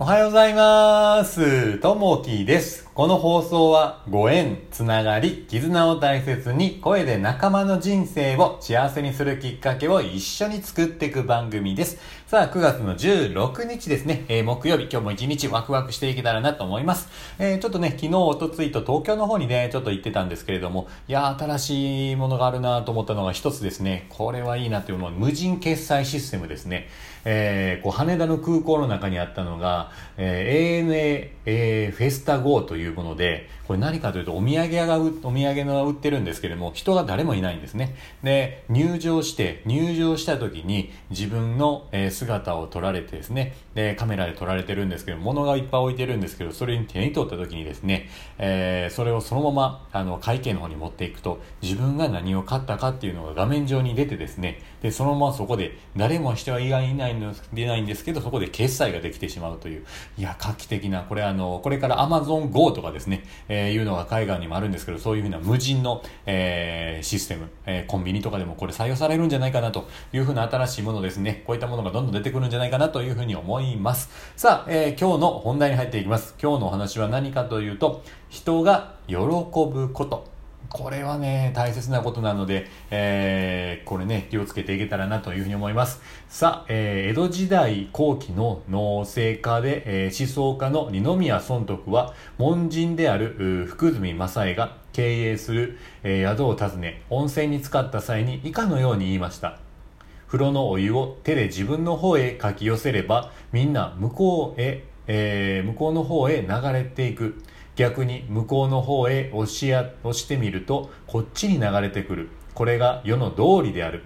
おはようございます。ともきです。この放送はご縁、つながり、絆を大切に声で仲間の人生を幸せにするきっかけを一緒に作っていく番組です。さあ、9月の16日ですね、えー木曜日、今日も一日ワクワクしていけたらなと思います。えーちょっとね、昨日、おとついと東京の方にね、ちょっと行ってたんですけれども、いやー、新しいものがあるなと思ったのが一つですね、これはいいなというのは無人決済システムですね。えーこう羽田の空港の中にあったのが、えー ANA、えーフェスタ GO といういうもので、これ何かというとお土産屋が、お土産の売ってるんですけれども、人が誰もいないんですね。で、入場して、入場した時に自分の、姿を撮られてですね、で、カメラで撮られてるんですけど、物がいっぱい置いてるんですけど、それに手に取った時にですね、えーそれをそのまま、あの、会計の方に持っていくと、自分が何を買ったかっていうのが画面上に出てですね、で、そのままそこで、誰もしてはいないの、出ないんですけど、そこで決済ができてしまうという、いや、画期的な、これあの、これから Amazon Go とかですね、えーいうのが海外にもあるんですけど、そういうふうな無人の、えーシステム、えーコンビニとかでもこれ採用されるんじゃないかなというふうな新しいものですね、こういったものがどんどん出てくるんじゃないかなというふうに思います。さあ、えー今日の本題に入っていきます。今日のお話は何かというと、人が喜ぶこと。これはね、大切なことなので、えーこれね、気をつけていけたらなというふうに思います。さあ、えー江戸時代後期の農政家で、えー思想家の二宮尊徳は、門人である福住正恵が経営する、えー宿を訪ね、温泉に浸かった際に以下のように言いました。風呂のお湯を手で自分の方へかき寄せればみんな向こうへ、えー向こうの方へ流れていく逆に向こうの方へ押しや押してみるとこっちに流れてくる。これが世の道理である。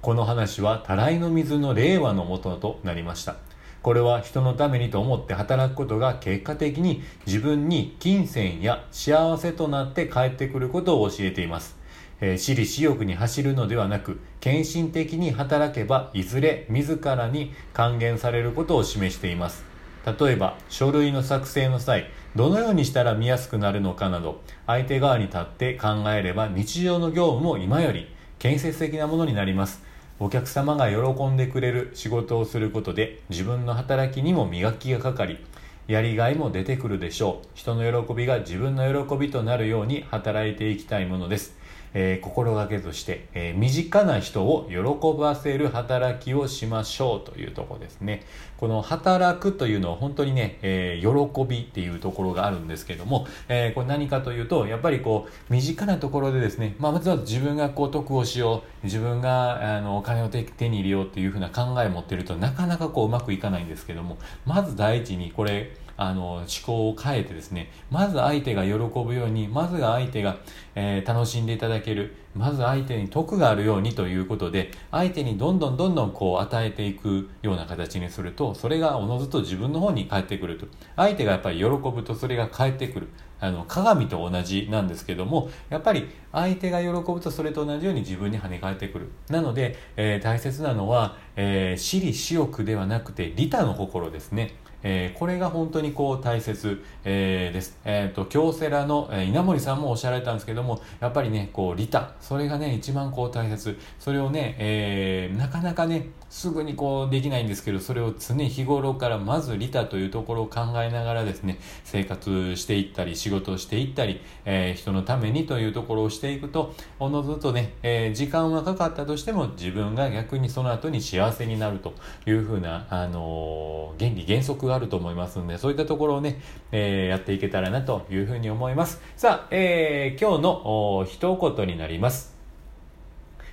この話はたらいの水の令和のもととなりました。これは人のためにと思って働くことが結果的に自分に金銭や幸せとなって帰ってくることを教えています。え私利私欲に走るのではなく献身的に働けばいずれ自らに還元されることを示しています。例えば書類の作成の際どのようにしたら見やすくなるのかなど相手側に立って考えれば日常の業務も今より建設的なものになります。お客様が喜んでくれる仕事をすることで自分の働きにも磨きがかかりやりがいも出てくるでしょう。人の喜びが自分の喜びとなるように働いていきたいものです。えー心がけとして、えー身近な人を喜ばせる働きをしましょうというとこですね。この働くというのは本当にね、えー喜びっていうところがあるんですけども、えこれ何かというと、やっぱりこう、身近なところでですね、まあ、まずは自分がこう得をしよう、自分があのお金を手に入れようっていうふうな考えを持ってるとなかなかこううまくいかないんですけども、まず第一にこれ、あの思考を変えてですねまず相手が喜ぶようにまずは相手が、えー楽しんでいただける。まず相手に得があるようにということで相手にどんどんどんどんこう与えていくような形にするとそれがおのずと自分の方に返ってくると相手がやっぱり喜ぶとそれが返ってくるあの鏡と同じなんですけどもやっぱり相手が喜ぶとそれと同じように自分に跳ね返ってくるなので、えー大切なのは、えー私利私欲ではなくて利他の心ですねえーこれが本当にこう大切、えーです。えっ、と、京セラの、え稲森さんもおっしゃられたんですけども、やっぱりね、こう、利他。それがね、一番こう大切。それをね、えーなかなかね、すぐにこうできないんですけど、それを常日頃からまず利他というところを考えながらですね、生活していったり、仕事をしていったり、えー人のためにというところをしていくと、おのずとね、えー時間はかかったとしても自分が逆にその後に幸せになるというふうな、あのー原理原則があると思いますので、そういったところをね、えーやっていけたらなというふうに思います。さあ、えー今日の一言になります。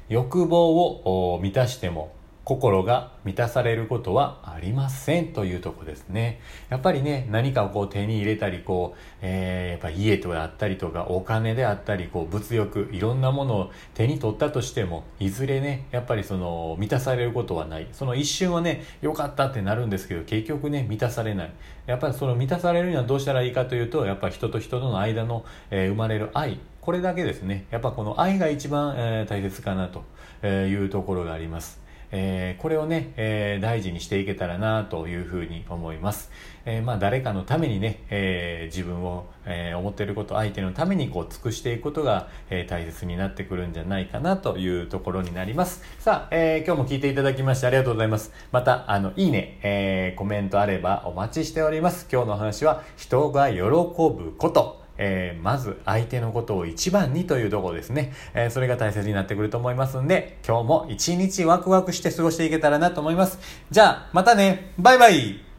欲望を満たしても心が満たされることはありませんというとこですね。やっぱりね、何かをこう手に入れたり、こう、えーやっぱ家であったりとか、お金であったり、こう、物欲、いろんなものを手に取ったとしても、いずれね、やっぱりその、満たされることはない。その一瞬はね、良かったってなるんですけど、結局ね、満たされない。やっぱりその満たされるにはどうしたらいいかというと、やっぱ人と人との間の、えー生まれる愛、これだけですね。やっぱこの愛が一番、えー大切かなというところがあります。えー、これをね、えー、大事にしていけたらなというふうに思います。えー、まあ誰かのためにね、え自分を、え思っていること、相手のためにこう尽くしていくことが、え大切になってくるんじゃないかなというところになります。さあ、え今日も聞いていただきましてありがとうございます。また、あの、いいね、えコメントあればお待ちしております。今日の話は人が喜ぶこと。えー、まず相手のことを一番にというところですね。えー、それが大切になってくると思いますんで、今日も一日ワクワクして過ごしていけたらなと思います。じゃあ、またねバイバイ